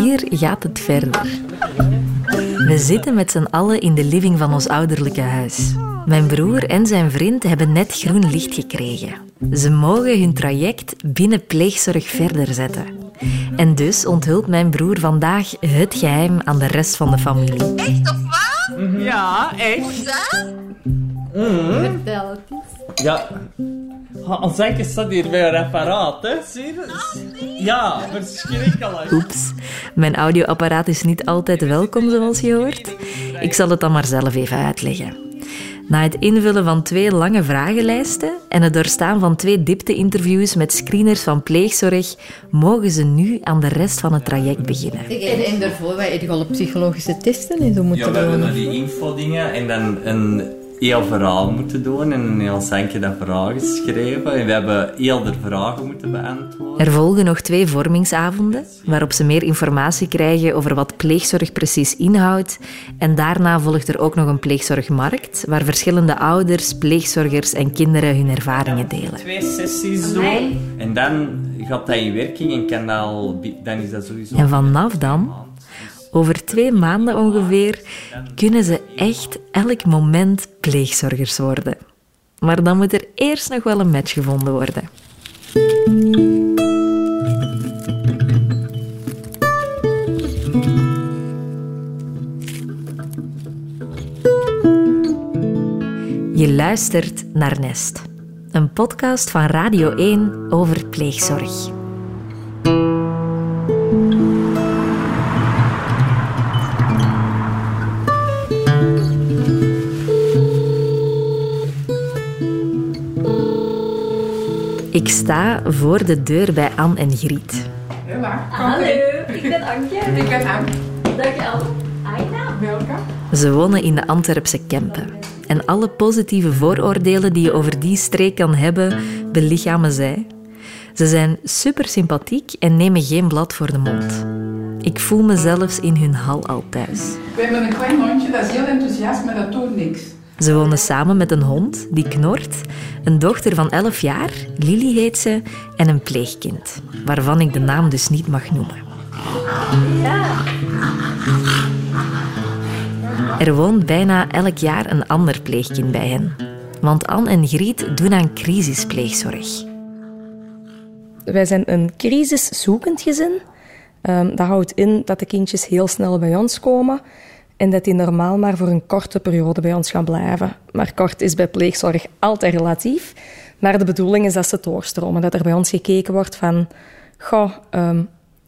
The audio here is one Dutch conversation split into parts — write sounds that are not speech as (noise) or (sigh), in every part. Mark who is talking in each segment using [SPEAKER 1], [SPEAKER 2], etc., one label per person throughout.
[SPEAKER 1] Hier gaat het verder. We zitten met z'n allen in de living van ons ouderlijke huis. Mijn broer en zijn vriend hebben net groen licht gekregen. Ze mogen hun traject binnen pleegzorg verder zetten. En dus onthult mijn broer vandaag het geheim aan de rest van de familie.
[SPEAKER 2] Echt of wat?
[SPEAKER 3] Ja, echt.
[SPEAKER 2] Dat?
[SPEAKER 4] Vertel het eens.
[SPEAKER 3] Ja. Als ik staat hier bij een apparaat, hè? Zie je dat? Ja, verschrikkelijk.
[SPEAKER 1] Oeps, mijn audioapparaat is niet altijd welkom zoals je hoort. Ik zal het dan maar zelf even uitleggen. Na het invullen van twee lange vragenlijsten en het doorstaan van twee diepte-interviews met screeners van pleegzorg, mogen ze nu aan de rest van het traject beginnen.
[SPEAKER 4] En, en daarvoor, wij hebben al psychologische testen en zo
[SPEAKER 3] Ja,
[SPEAKER 4] moeten
[SPEAKER 3] we hebben naar die infodingen en dan een heel verhaal moeten doen en een heel zankje dat verhaal geschreven. En we hebben heel de vragen moeten beantwoorden.
[SPEAKER 1] Er volgen nog twee vormingsavonden, waarop ze meer informatie krijgen over wat pleegzorg precies inhoudt. En daarna volgt er ook nog een pleegzorgmarkt, waar verschillende ouders, pleegzorgers en kinderen hun ervaringen delen.
[SPEAKER 3] Twee sessies doen en dan gaat dat in werking en kan dat al, dan is dat sowieso...
[SPEAKER 1] En vanaf dan, over twee maanden ongeveer, kunnen ze echt elk moment pleegzorgers worden. Maar dan moet er eerst nog wel een match gevonden worden. Je luistert naar Nest, een podcast van Radio 1 over pleegzorg. Ik sta voor de deur bij Anne en Griet.
[SPEAKER 5] Hallo, ik ben Anke.
[SPEAKER 6] Ik ben Ank.
[SPEAKER 5] Dag Anne. Aina.
[SPEAKER 6] Welkom.
[SPEAKER 1] Ze wonen in de Antwerpse Kempen. En alle positieve vooroordelen die je over die streek kan hebben, belichamen zij. Ze zijn super sympathiek en nemen geen blad voor de mond. Ik voel me zelfs in hun hal al thuis.
[SPEAKER 6] We hebben een klein hondje, dat is heel enthousiast, maar dat doet niks.
[SPEAKER 1] Ze wonen samen met een hond die knort, een dochter van 11 jaar, Lily heet ze, en een pleegkind, waarvan ik de naam dus niet mag noemen. Er woont bijna elk jaar een ander pleegkind bij hen. Want Anne en Griet doen aan crisispleegzorg.
[SPEAKER 7] Wij zijn een crisiszoekend gezin. Ehm, dat houdt in dat de kindjes heel snel bij ons komen en dat die normaal maar voor een korte periode bij ons gaan blijven. Maar kort is bij pleegzorg altijd relatief. Maar de bedoeling is dat ze doorstromen. Dat er bij ons gekeken wordt van... Goh, ehm,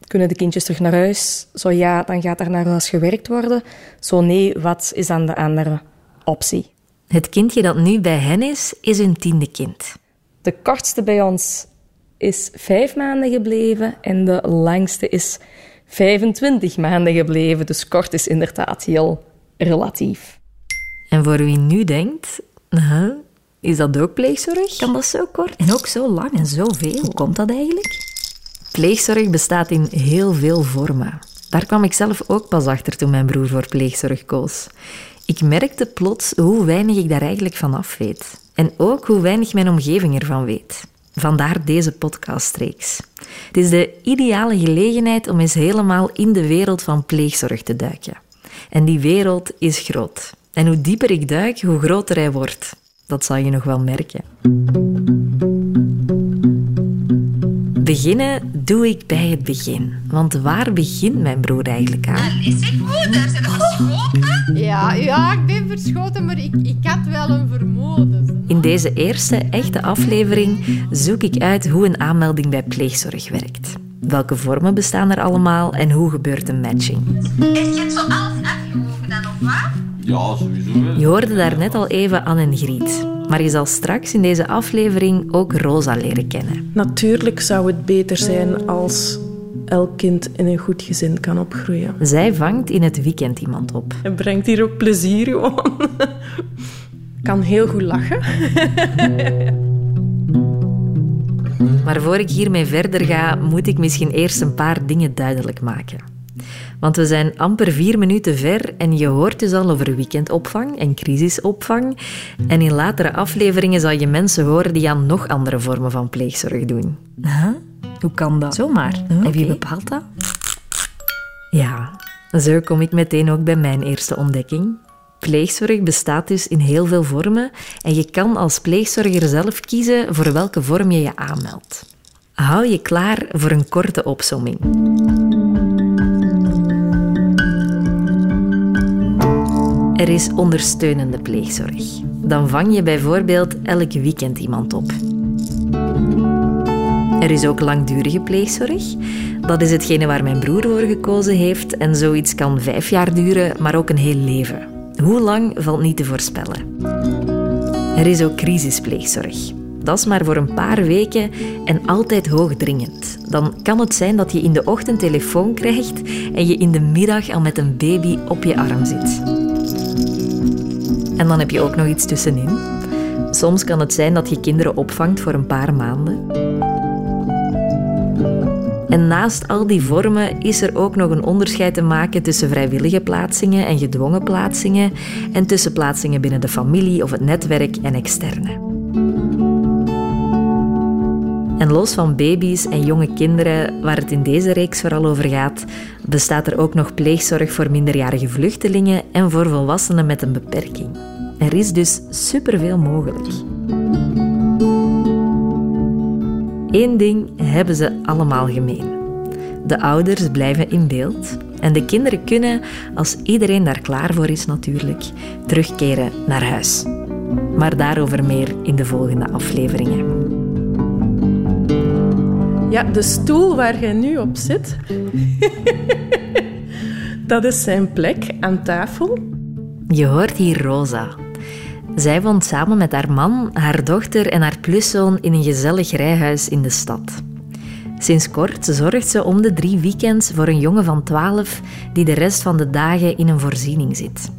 [SPEAKER 7] kunnen de kindjes terug naar huis? Zo ja, dan gaat er naar huis gewerkt worden. Zo nee, wat is dan de andere optie?
[SPEAKER 1] Het kindje dat nu bij hen is, is hun tiende kind.
[SPEAKER 7] De kortste bij ons is vijf maanden gebleven en de langste is 25 maanden gebleven. Dus kort is inderdaad heel relatief.
[SPEAKER 1] En voor wie nu denkt, huh, is dat ook pleegzorg? Kan dat zo kort en ook zo lang en zoveel? Hoe komt dat eigenlijk? Pleegzorg bestaat in heel veel vormen. Daar kwam ik zelf ook pas achter toen mijn broer voor pleegzorg koos. Ik merkte plots hoe weinig ik daar eigenlijk van af weet. En ook hoe weinig mijn omgeving ervan weet. Vandaar deze podcastreeks. Het is de ideale gelegenheid om eens helemaal in de wereld van pleegzorg te duiken. En die wereld is groot. En hoe dieper ik duik, hoe groter hij wordt. Dat zal je nog wel merken. Beginnen doe ik bij het begin. Want waar begint mijn broer eigenlijk aan?
[SPEAKER 2] Is het goed? Daar zijn verschoten.
[SPEAKER 4] Ja, ja, ik ben verschoten, maar ik, ik had wel een vermoeden.
[SPEAKER 1] In deze eerste echte aflevering zoek ik uit hoe een aanmelding bij pleegzorg werkt. Welke vormen bestaan er allemaal en hoe gebeurt een matching?
[SPEAKER 2] Is je het zo alles afgewogen dan of wat?
[SPEAKER 3] Ja, sowieso.
[SPEAKER 1] Je hoorde daarnet al even Anne en Griet. Maar je zal straks in deze aflevering ook Rosa leren kennen.
[SPEAKER 8] Natuurlijk zou het beter zijn als elk kind in een goed gezin kan opgroeien.
[SPEAKER 1] Zij vangt in het weekend iemand op.
[SPEAKER 8] Het brengt hier ook plezier gewoon. Kan heel goed lachen.
[SPEAKER 1] Maar voor ik hiermee verder ga, moet ik misschien eerst een paar dingen duidelijk maken. Want we zijn amper vier minuten ver en je hoort dus al over weekendopvang en crisisopvang. En in latere afleveringen zal je mensen horen die aan nog andere vormen van pleegzorg doen.
[SPEAKER 9] Huh? Hoe kan dat?
[SPEAKER 1] Zomaar.
[SPEAKER 9] Oké.
[SPEAKER 1] En wie bepaalt dat? Ja, zo kom ik meteen ook bij mijn eerste ontdekking. Pleegzorg bestaat dus in heel veel vormen en je kan als pleegzorger zelf kiezen voor welke vorm je je aanmeldt. Hou je klaar voor een korte opsomming. Er is ondersteunende pleegzorg. Dan vang je bijvoorbeeld elk weekend iemand op. Er is ook langdurige pleegzorg. Dat is hetgene waar mijn broer voor gekozen heeft en zoiets kan vijf jaar duren, maar ook een heel leven. Hoe lang valt niet te voorspellen. Er is ook crisispleegzorg. Dat is maar voor een paar weken en altijd hoogdringend. Dan kan het zijn dat je in de ochtend telefoon krijgt en je in de middag al met een baby op je arm zit. En dan heb je ook nog iets tussenin. Soms kan het zijn dat je kinderen opvangt voor een paar maanden. En naast al die vormen is er ook nog een onderscheid te maken tussen vrijwillige plaatsingen en gedwongen plaatsingen en tussen plaatsingen binnen de familie of het netwerk en externe. En los van baby's en jonge kinderen, waar het in deze reeks vooral over gaat, bestaat er ook nog pleegzorg voor minderjarige vluchtelingen en voor volwassenen met een beperking. Er is dus superveel mogelijk. Eén ding hebben ze allemaal gemeen. De ouders blijven in beeld en de kinderen kunnen, als iedereen daar klaar voor is natuurlijk, terugkeren naar huis. Maar daarover meer in de volgende afleveringen.
[SPEAKER 8] Ja, de stoel waar jij nu op zit, (laughs) dat is zijn plek aan tafel.
[SPEAKER 1] Je hoort hier Rosa. Zij woont samen met haar man, haar dochter en haar pluszoon in een gezellig rijhuis in de stad. Sinds kort zorgt ze om de drie weekends voor een jongen van 12 die de rest van de dagen in een voorziening zit.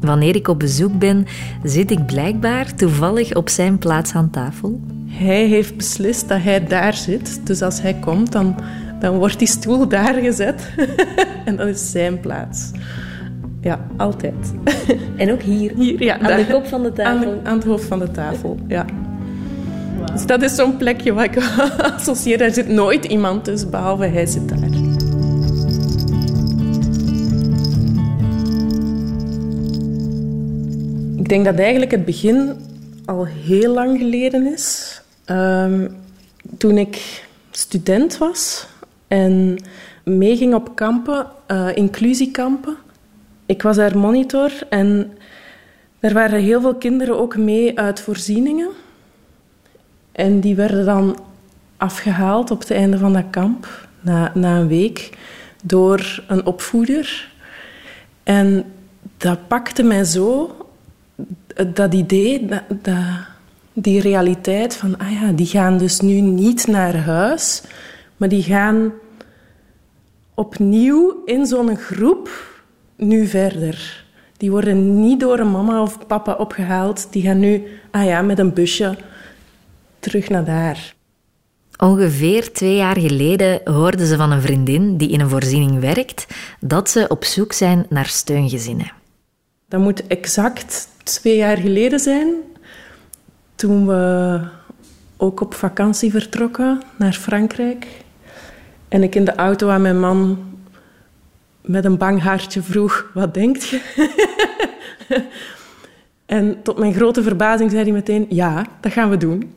[SPEAKER 1] Wanneer ik op bezoek ben, zit ik blijkbaar toevallig op zijn plaats aan tafel.
[SPEAKER 8] Hij heeft beslist dat hij daar zit. Dus als hij komt, dan, dan wordt die stoel daar gezet. (laughs) en dat is zijn plaats. Ja, altijd. (laughs)
[SPEAKER 1] En ook hier,
[SPEAKER 8] Hier, ja,
[SPEAKER 1] aan
[SPEAKER 8] daar.
[SPEAKER 1] de kop van de
[SPEAKER 8] Aan,
[SPEAKER 1] tafel.
[SPEAKER 8] aan het hoofd van de tafel, (laughs) ja. Dus dat is zo'n plekje waar ik associeer. Er zit nooit iemand dus, behalve hij zit daar. Ik denk dat eigenlijk het begin al heel lang geleden is. Ehm, toen ik student was en meeging op kampen, eh, inclusiekampen. Ik was daar monitor en er waren heel veel kinderen ook mee uit voorzieningen. En die werden dan afgehaald op het einde van dat kamp, na, na een week, door een opvoeder. En dat pakte mij zo, dat idee, dat, dat, die realiteit van, ah ja, die gaan dus nu niet naar huis, maar die gaan opnieuw in zo'n groep nu verder. Die worden niet door een mama of papa opgehaald. Die gaan nu, ah ja, met een busje terug naar daar.
[SPEAKER 1] Ongeveer twee jaar geleden hoorden ze van een vriendin die in een voorziening werkt dat ze op zoek zijn naar steungezinnen.
[SPEAKER 8] Dat moet exact twee jaar geleden zijn. Toen we ook op vakantie vertrokken naar Frankrijk. En ik in de auto aan mijn man met een bang hartje vroeg: Wat denkt je? (laughs) en tot mijn grote verbazing zei hij meteen: Ja, dat gaan we doen.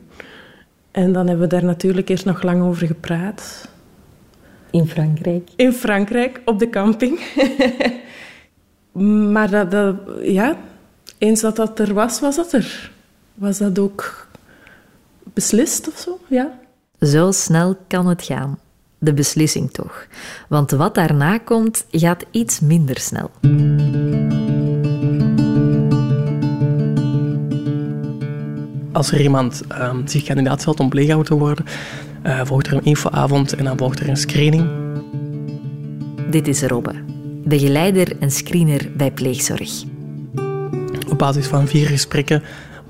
[SPEAKER 8] En dan hebben we daar natuurlijk eerst nog lang over gepraat.
[SPEAKER 1] In Frankrijk.
[SPEAKER 8] In Frankrijk, op de camping. (laughs) maar dat, dat, ja, eens dat dat er was, was dat er. Was dat ook beslist of zo? Ja.
[SPEAKER 1] Zo snel kan het gaan. De beslissing toch. Want wat daarna komt, gaat iets minder snel.
[SPEAKER 10] Als er iemand ehm, zich kandidaat stelt om pleeghouder te worden, eh, volgt er een infoavond en dan volgt er een screening.
[SPEAKER 1] Dit is Robbe, begeleider en screener bij pleegzorg.
[SPEAKER 10] Op basis van vier gesprekken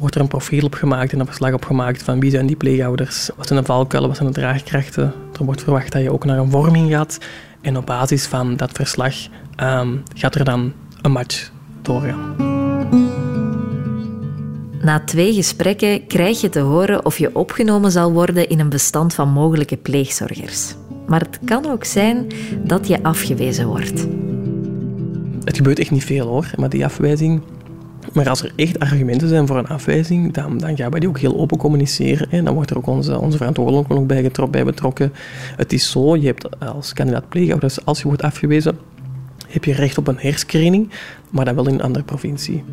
[SPEAKER 10] wordt er een profiel opgemaakt en een verslag opgemaakt van wie zijn die pleeghouders, wat zijn de valkuilen, wat zijn de draagkrachten. Er wordt verwacht dat je ook naar een vorming gaat En op basis van dat verslag ehm, gaat er dan een match doorgaan.
[SPEAKER 1] Na twee gesprekken krijg je te horen of je opgenomen zal worden in een bestand van mogelijke pleegzorgers. Maar het kan ook zijn dat je afgewezen wordt.
[SPEAKER 10] Het gebeurt echt niet veel hoor, maar die afwijzing. Maar als er echt argumenten zijn voor een afwijzing, dan, dan gaan wij die ook heel open communiceren. En dan wordt er ook onze, onze verantwoordelijke ook bij, bij betrokken. Het is zo, je hebt als kandidaat pleegouders, als je wordt afgewezen, heb je recht op een herscreening, maar dan wel in een andere provincie.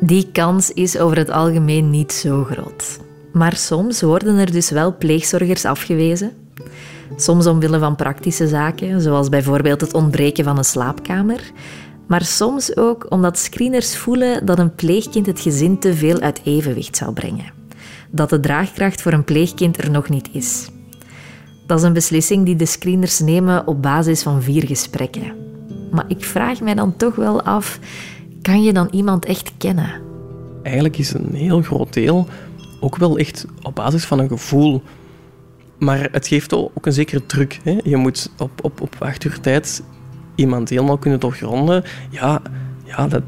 [SPEAKER 1] Die kans is over het algemeen niet zo groot. Maar soms worden er dus wel pleegzorgers afgewezen. Soms omwille van praktische zaken, zoals bijvoorbeeld het ontbreken van een slaapkamer. Maar soms ook omdat screeners voelen dat een pleegkind het gezin te veel uit evenwicht zal brengen. Dat de draagkracht voor een pleegkind er nog niet is. Dat is een beslissing die de screeners nemen op basis van vier gesprekken. Maar ik vraag mij dan toch wel af: kan je dan iemand echt kennen?
[SPEAKER 10] Eigenlijk is een heel groot deel ook wel echt op basis van een gevoel. Maar het geeft ook een zekere druk. Hè? Je moet op, op, op acht uur tijd iemand helemaal kunnen doorgronden. Ja, ja dat,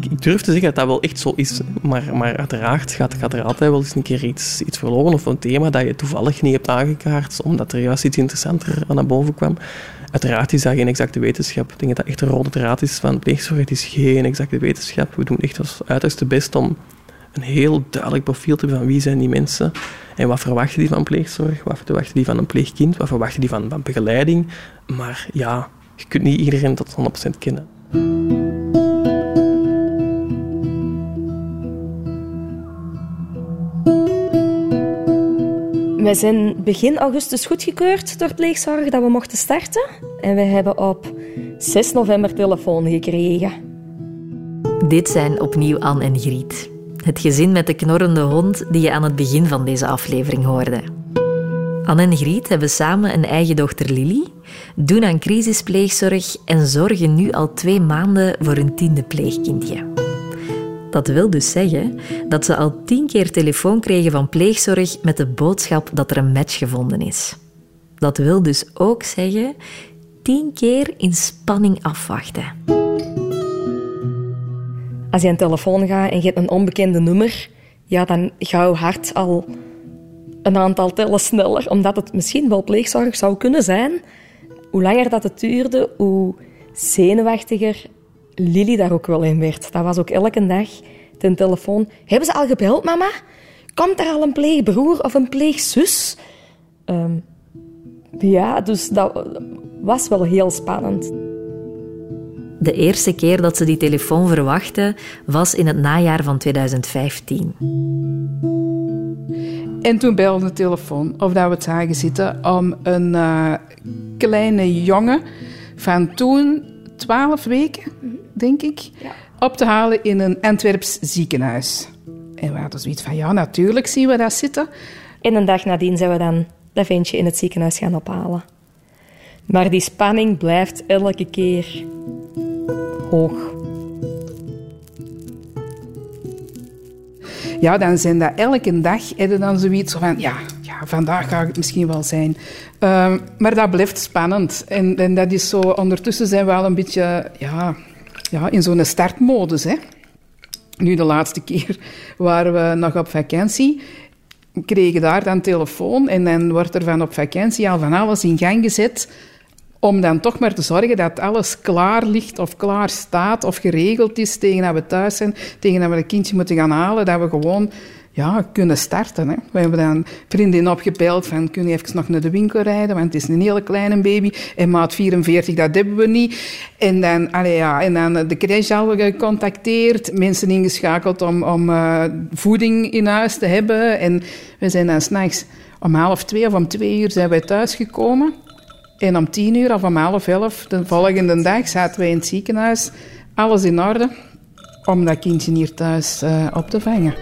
[SPEAKER 10] ik durf te zeggen dat dat wel echt zo is. Maar, maar uiteraard gaat, gaat er altijd wel eens een keer iets, iets verloren of een thema dat je toevallig niet hebt aangekaart, omdat er juist iets interessanter aan naar boven kwam. Uiteraard is dat geen exacte wetenschap. Ik denk dat dat echt een rode draad is van pleegzorg. Het is geen exacte wetenschap. We doen echt ons uiterste best om een heel duidelijk profiel te hebben van wie zijn die mensen en wat verwachten die van pleegzorg, wat verwachten die van een pleegkind, wat verwachten die van, van begeleiding. Maar ja, je kunt niet iedereen tot 100% kennen.
[SPEAKER 7] We zijn begin augustus goedgekeurd door pleegzorg dat we mochten starten. En we hebben op 6 november telefoon gekregen.
[SPEAKER 1] Dit zijn opnieuw Anne en Griet. Het gezin met de knorrende hond die je aan het begin van deze aflevering hoorde. Anne en Griet hebben samen een eigen dochter Lily, doen aan crisispleegzorg en zorgen nu al twee maanden voor hun tiende pleegkindje. Dat wil dus zeggen dat ze al tien keer telefoon kregen van pleegzorg met de boodschap dat er een match gevonden is. Dat wil dus ook zeggen tien keer in spanning afwachten.
[SPEAKER 7] Als je aan telefoon gaat en je hebt een onbekende nummer, ja, dan gaat je hart al een aantal tellen sneller, omdat het misschien wel pleegzorg zou kunnen zijn. Hoe langer dat het duurde, hoe zenuwachtiger Lily daar ook wel in werd. Dat was ook elke dag ten telefoon. Hebben ze al gebeld, mama? Komt er al een pleegbroer of een pleegzus? Um, ja, dus dat was wel heel spannend.
[SPEAKER 1] De eerste keer dat ze die telefoon verwachten was in het najaar van 2015.
[SPEAKER 6] En toen belde de telefoon of dat we het zagen zitten om een uh, kleine jongen van toen 12 weken, denk ik, ja. op te halen in een Antwerps ziekenhuis. En we hadden zoiets van, ja, natuurlijk zien we dat zitten.
[SPEAKER 7] En een dag nadien zijn we dan dat ventje in het ziekenhuis gaan ophalen. Maar die spanning blijft elke keer hoog.
[SPEAKER 6] Ja, dan zijn dat elke dag dan zoiets van, ja, ja, vandaag gaat het misschien wel zijn. Um, maar dat blijft spannend. En, en, dat is zo, ondertussen zijn we al een beetje ja, ja, in zo'n startmodus. Hè. Nu, de laatste keer (laughs) waren we nog op vakantie, kregen daar dan telefoon en dan wordt er van op vakantie al van alles in gang gezet om dan toch maar te zorgen dat alles klaar ligt of klaar staat of geregeld is tegen dat we thuis zijn, tegen dat we een kindje moeten gaan halen, dat we gewoon ja, kunnen starten. Hè. We hebben dan vriendin opgebeld van, kun je even nog naar de winkel rijden, want het is een hele kleine baby en maat 44, dat hebben we niet. En dan, allee, ja, en dan de crash al gecontacteerd, mensen ingeschakeld om, om uh, voeding in huis te hebben. En we zijn dan s'nachts om half twee of om twee uur zijn wij thuisgekomen. En om tien uur of om half elf de volgende dag zaten wij in het ziekenhuis. Alles in orde om dat kindje hier thuis uh, op te vangen.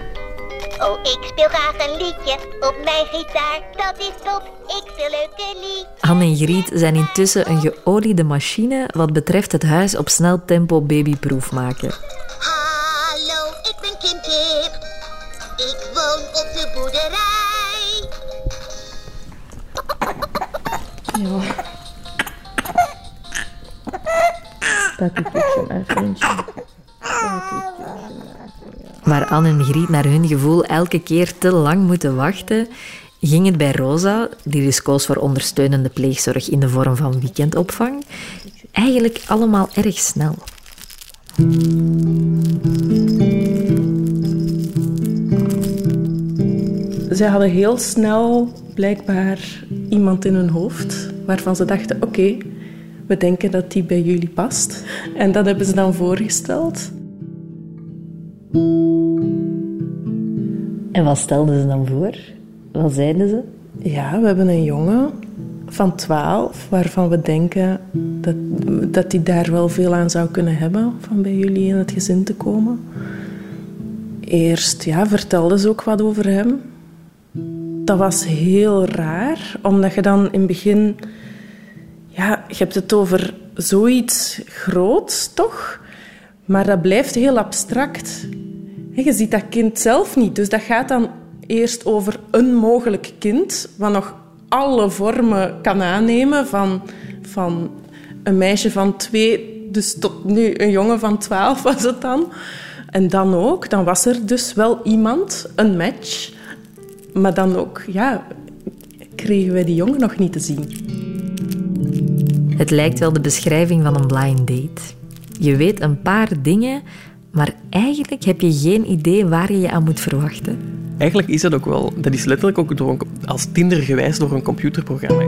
[SPEAKER 11] Oh, ik speel graag een liedje op mijn gitaar. Dat is top, ik speel leuke lied.
[SPEAKER 1] Anne en Griet zijn intussen een geoliede machine wat betreft het huis op snel tempo babyproof maken.
[SPEAKER 11] Hallo, ik ben Kim Kip. Ik woon op de boerderij.
[SPEAKER 7] Ja. Papieputje, mijn vriendje.
[SPEAKER 1] Waar Anne en Griet naar hun gevoel elke keer te lang moeten wachten, ging het bij Rosa, die dus koos voor ondersteunende pleegzorg in de vorm van weekendopvang, eigenlijk allemaal erg snel.
[SPEAKER 8] Zij hadden heel snel blijkbaar iemand in hun hoofd waarvan ze dachten: oké, we denken dat die bij jullie past. En dat hebben ze dan voorgesteld.
[SPEAKER 1] En wat stelden ze dan voor? Wat zeiden ze?
[SPEAKER 8] Ja, we hebben een jongen van 12 waarvan we denken dat, dat hij daar wel veel aan zou kunnen hebben van bij jullie in het gezin te komen. Eerst ja, vertelden ze ook wat over hem. Dat was heel raar, omdat je dan in het begin... Ja, je hebt het over zoiets groots, toch? Maar dat blijft heel abstract. Je ziet dat kind zelf niet. Dus dat gaat dan eerst over een mogelijk kind, wat nog alle vormen kan aannemen, van, van een meisje van twee, dus tot nu een jongen van twaalf was het dan. En dan ook, dan was er dus wel iemand, een match. Maar dan ook, ja, kregen wij die jongen nog niet te zien.
[SPEAKER 1] Het lijkt wel de beschrijving van een blind date. Je weet een paar dingen, maar eigenlijk heb je geen idee waar je je aan moet verwachten.
[SPEAKER 10] Eigenlijk is dat ook wel... Dat is letterlijk ook door een, als Tinder gewijs door een computerprogramma.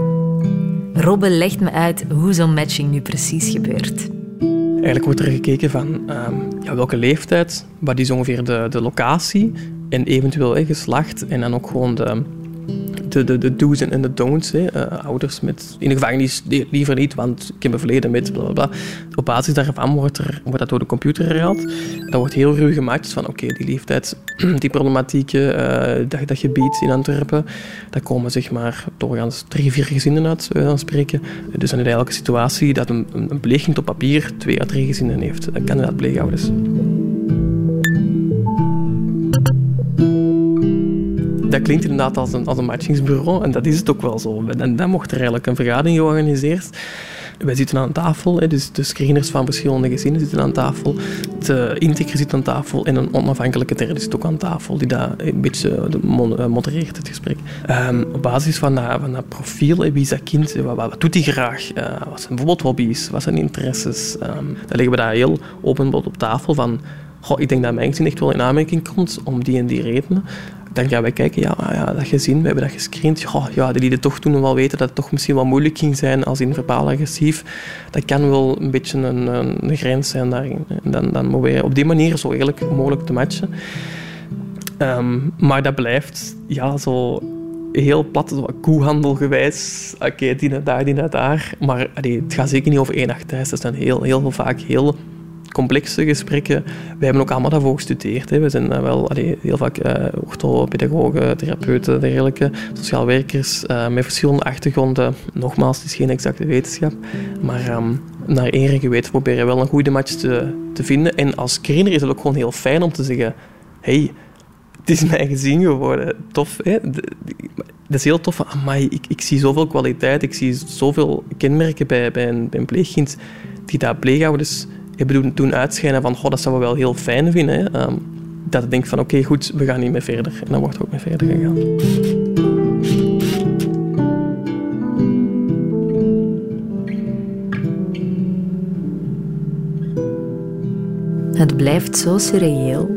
[SPEAKER 1] Robbe legt me uit hoe zo'n matching nu precies gebeurt.
[SPEAKER 10] Eigenlijk wordt er gekeken van um, ja, welke leeftijd, wat is ongeveer de, de locatie en eventueel geslacht en dan ook gewoon de, de, de, do's en de don'ts. Hè. Uh, ouders met in de gevangenis liever niet, want ik heb een verleden met bla bla. Op basis daarvan wordt, er, wordt dat door de computer geraald. Dat wordt heel ruw gemaakt van oké, die leeftijd, (clears throat) die problematieken, uh, dat, dat gebied in Antwerpen, daar komen zeg maar doorgaans drie, vier gezinnen uit, zou dan spreken. Dus dan eigenlijk een situatie dat een, een pleegkind op papier twee à drie gezinnen heeft. Kandidaat pleegouders. Dat klinkt inderdaad als een, als een matchingsbureau en dat is het ook wel zo. En dan mocht er eigenlijk een vergadering georganiseerd. Wij zitten aan tafel, dus de screeners van verschillende gezinnen zitten aan tafel. De integer zit aan tafel en een onafhankelijke derde zit ook aan tafel, die dat een beetje modereert, het gesprek. Um, op basis van dat, van dat profiel, wie is dat kind, wat, wat doet hij graag, uh, wat zijn bijvoorbeeld hobby's, wat zijn interesses. Um, dan leggen we dat heel open op tafel van Goh, ik denk dat mijn gezin echt wel in aanmerking komt om die en die redenen dan gaan wij kijken, ja, ja dat gezin, we hebben dat gescreend. Ja, ja, die lieten toch toen wel weten dat het toch misschien wel moeilijk ging zijn als in verbaal agressief. Dat kan wel een beetje een, een grens zijn daarin. En dan, dan we op die manier zo eerlijk mogelijk te matchen. Um, maar dat blijft ja, zo heel plat, zo koehandelgewijs. Oké, die naar daar, die naar daar. Maar allee, het gaat zeker niet over één nacht. Dat zijn heel, heel vaak heel complexe gesprekken. Wij hebben ook allemaal daarvoor gestudeerd. Hè. We zijn wel heel vaak uh, orthopedagogen, therapeuten, dergelijke, sociaal werkers uh, met verschillende achtergronden. Nogmaals, het is geen exacte wetenschap, maar um, naar eer geweten proberen wel een goede match te, te vinden. En als screener is het ook gewoon heel fijn om te zeggen: hey, het is mijn gezin geworden. Tof, hè? Dat is heel tof. Amai, ik, ik zie zoveel kwaliteit, ik zie zoveel kenmerken bij, bij, een, bij pleegkind die dat pleegouders hebben toen uitschijnen van goh, dat zouden we wel heel fijn vinden. Um, dat ik denk van oké, goed, we gaan niet meer verder. En dan wordt er ook mee verder gegaan.
[SPEAKER 1] Het blijft zo surreëel.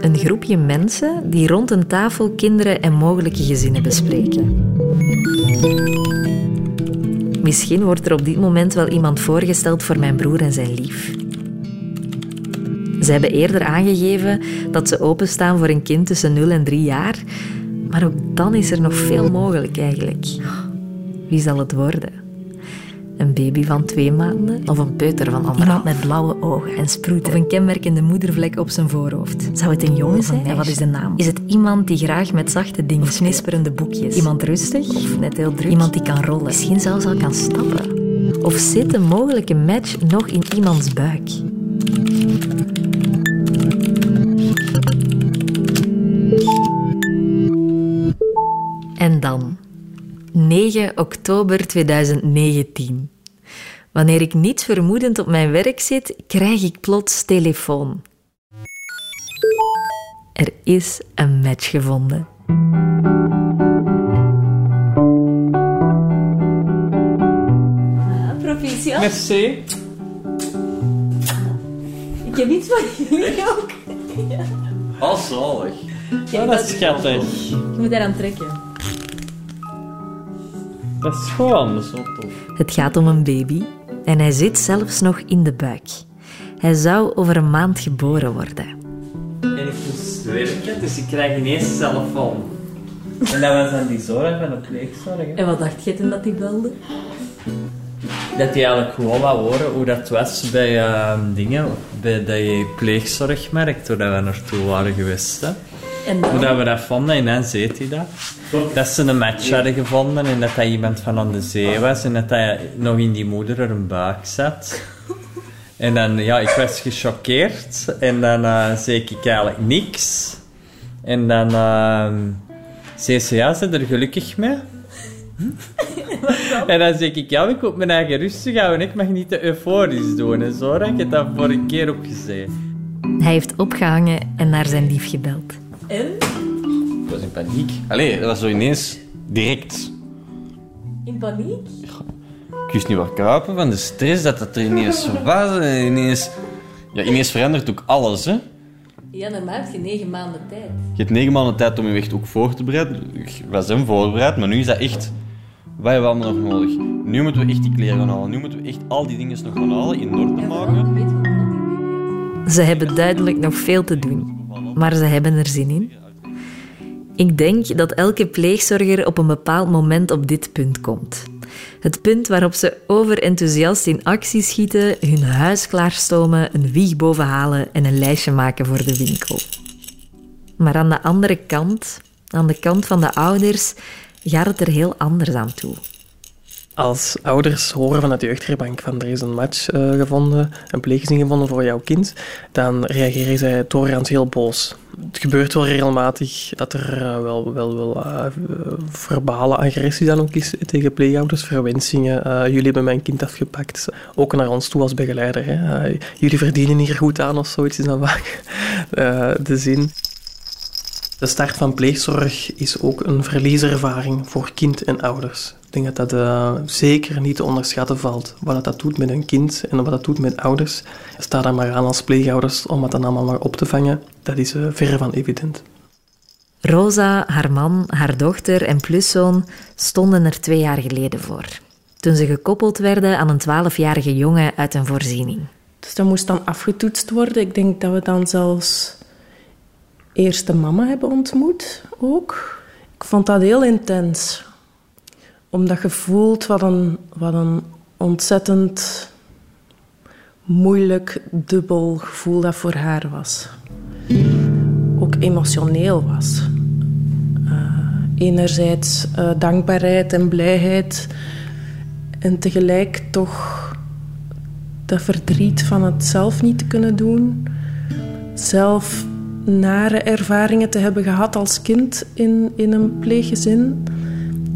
[SPEAKER 1] Een groepje mensen die rond een tafel kinderen en mogelijke gezinnen bespreken. Misschien wordt er op dit moment wel iemand voorgesteld voor mijn broer en zijn lief. Ze hebben eerder aangegeven dat ze openstaan voor een kind tussen 0 en 3 jaar. Maar ook dan is er nog veel mogelijk eigenlijk. Wie zal het worden? Een baby van twee maanden of een peuter van anderhalf? met blauwe ogen en sproeten. Of een kenmerkende moedervlek op zijn voorhoofd. Zou het een jongen zijn? En wat is de naam? Is het iemand die graag met zachte dingen, of knisperende boekjes? Iemand rustig of net heel druk? Iemand die kan rollen? Misschien zelfs al kan stappen? Of zit een mogelijke match nog in iemands buik? En dan, 9 oktober 2019. Wanneer ik niet vermoedend op mijn werk zit, krijg ik plots telefoon. Er is een match gevonden.
[SPEAKER 5] Proficiat.
[SPEAKER 10] Merci.
[SPEAKER 5] Ik heb iets van jullie ook.
[SPEAKER 3] Oh, zalig.
[SPEAKER 10] Oh, dat is schattig.
[SPEAKER 5] Je moet daar aan trekken.
[SPEAKER 10] Dat is gewoon, dat is wel tof.
[SPEAKER 1] Het gaat om een baby en hij zit zelfs nog in de buik. Hij zou over een maand geboren worden.
[SPEAKER 3] En ik moest werken, dus ik krijg ineens telefoon. En dat was dan die zorg van de pleegzorg. hè.
[SPEAKER 5] En wat dacht je toen dat hij belde?
[SPEAKER 3] Dat die eigenlijk gewoon wou horen hoe dat was bij ehm, dingen, bij die pleegzorgmarkt, waar dat we naartoe waren geweest. Hè.
[SPEAKER 5] En dan?
[SPEAKER 3] Hoe dat we dat vonden, en dan zei hij dat. Dat ze een match hadden gevonden en dat dat iemand van aan de zee was en dat hij nog in die moeder er een buik zat. En dan, ja, ik was gechoqueerd en dan eh, zei ik eigenlijk niks. En dan ehm zei ze, ja, ze er gelukkig mee? (laughs) En dan zeg ik, ja, ik moet mijn eigen rustig houden. Ik mag niet te euforisch doen en zo. Ik heb dat vorige keer ook gezegd.
[SPEAKER 1] Hij heeft opgehangen en naar zijn lief gebeld.
[SPEAKER 5] En?
[SPEAKER 12] Ik was in paniek. Allee, dat was zo ineens direct.
[SPEAKER 5] In paniek?
[SPEAKER 12] Ik wist niet waar kruipen van de stress dat het er ineens (laughs) was. En ineens, ja, ineens verandert ook alles. Hè.
[SPEAKER 5] Ja, normaal heb je negen maanden tijd.
[SPEAKER 12] Je hebt negen maanden tijd om je echt ook voor te bereiden. Ik was hem voorbereid, maar nu is dat echt... Wat hebben we allemaal nog nodig? Nu moeten we echt die kleren gaan halen. Nu moeten we echt al die dingen nog gaan halen, in orde maken.
[SPEAKER 1] Ze hebben duidelijk nog veel te doen, maar ze hebben er zin in. Ik denk dat elke pleegzorger op een bepaald moment op dit punt komt. Het punt waarop ze overenthousiast in actie schieten, hun huis klaarstomen, een wieg bovenhalen en een lijstje maken voor de winkel. Maar aan de andere kant, aan de kant van de ouders, gaat het er heel anders aan toe.
[SPEAKER 10] Als ouders horen van het jeugdherbank van er is een match eh, gevonden, een pleeggezin gevonden voor jouw kind, dan reageren zij doorgaans heel boos. Het gebeurt wel regelmatig dat er eh, wel, wel, wel eh, verbale agressie dan ook is tegen pleegouders, verwensingen. jullie hebben mijn kind afgepakt. Ook naar ons toe als begeleider. Hè. Jullie verdienen hier goed aan of zoiets is dan vaak de zin. De start van pleegzorg is ook een verlieservaring voor kind en ouders. Ik denk dat dat eh, zeker niet te onderschatten valt. Wat dat, dat doet met een kind en wat dat doet met ouders. Sta daar maar aan als pleegouders om het dan allemaal maar op te vangen. Dat is eh, verre van evident.
[SPEAKER 1] Rosa, haar man, haar dochter en pluszoon stonden er twee jaar geleden voor. Toen ze gekoppeld werden aan een twaalfjarige jongen uit een voorziening.
[SPEAKER 8] Dus dat moest dan afgetoetst worden. Ik denk dat we dan zelfs eerst de mama hebben ontmoet ook. Ik vond dat heel intens. Omdat je voelt wat een, wat een ontzettend moeilijk, dubbel gevoel dat voor haar was. Ook emotioneel was. Eh, enerzijds eh, dankbaarheid en blijheid. En tegelijk toch dat verdriet van het zelf niet te kunnen doen. Zelf nare ervaringen te hebben gehad als kind in, in een pleeggezin.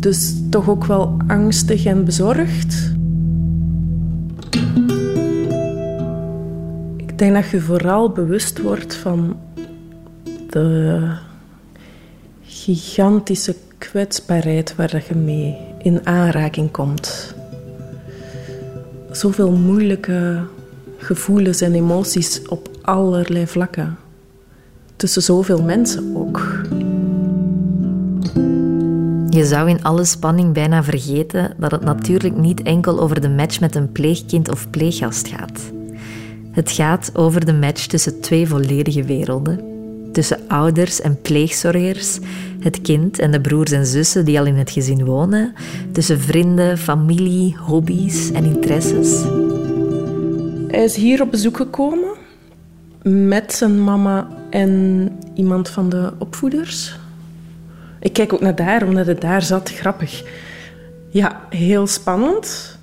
[SPEAKER 8] Dus toch ook wel angstig en bezorgd. Ik denk dat je vooral bewust wordt van de gigantische kwetsbaarheid waar je mee in aanraking komt. Zoveel moeilijke gevoelens en emoties op allerlei vlakken. Tussen zoveel mensen ook.
[SPEAKER 1] Je zou in alle spanning bijna vergeten dat het natuurlijk niet enkel over de match met een pleegkind of pleeggast gaat. Het gaat over de match tussen twee volledige werelden. Tussen ouders en pleegzorgers, het kind en de broers en zussen die al in het gezin wonen, tussen vrienden, familie, hobby's en interesses.
[SPEAKER 8] Hij is hier op bezoek gekomen met zijn mama en iemand van de opvoeders. Ik kijk ook naar daar, omdat het daar zat. Grappig. Ja, heel spannend.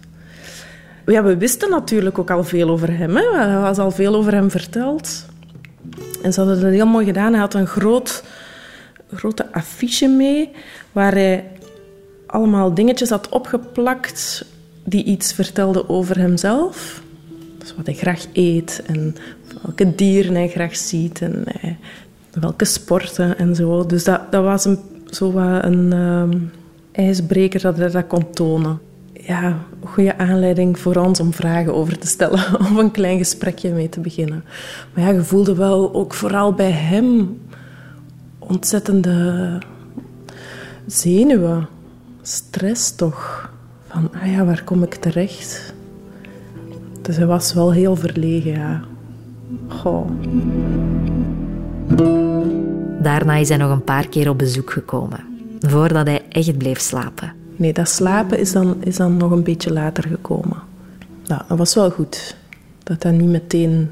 [SPEAKER 8] Ja, we wisten natuurlijk ook al veel over hem. Hè. Er was al veel over hem verteld. En ze hadden het heel mooi gedaan. Hij had een groot, grote affiche mee, waar hij allemaal dingetjes had opgeplakt die iets vertelden over hemzelf. Dus wat hij graag eet en welke dieren hij graag ziet en eh, welke sporten en zo. Dus dat, dat was een, zo wat een ehm, ijsbreker dat hij dat kon tonen. Ja, goede aanleiding voor ons om vragen over te stellen (laughs) of een klein gesprekje mee te beginnen. Maar ja, je voelde wel ook vooral bij hem ontzettende zenuwen, stress toch. Van, ah ja, waar kom ik terecht? Dus hij was wel heel verlegen, ja. Goh.
[SPEAKER 1] Daarna is hij nog een paar keer op bezoek gekomen, voordat hij echt bleef slapen.
[SPEAKER 8] Nee, dat slapen is dan, is dan nog een beetje later gekomen. Nou, dat was wel goed. Dat dat niet meteen...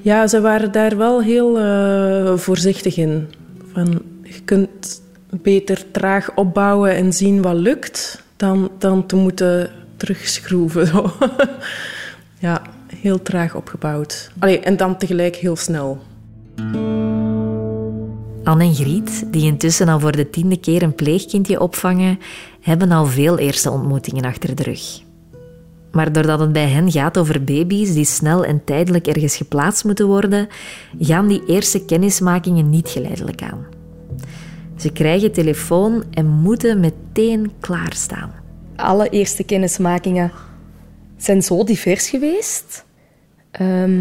[SPEAKER 8] Ja, ze waren daar wel heel eh, voorzichtig in. Van, je kunt beter traag opbouwen en zien wat lukt, dan, dan te moeten terugschroeven. (laughs) Zo. ja, heel traag opgebouwd. Allee, en dan tegelijk heel snel.
[SPEAKER 1] Anne en Griet, die intussen al voor de tiende keer een pleegkindje opvangen, hebben al veel eerste ontmoetingen achter de rug. Maar doordat het bij hen gaat over baby's die snel en tijdelijk ergens geplaatst moeten worden, gaan die eerste kennismakingen niet geleidelijk aan. Ze krijgen telefoon en moeten meteen klaarstaan.
[SPEAKER 7] Alle eerste kennismakingen zijn zo divers geweest, ehm,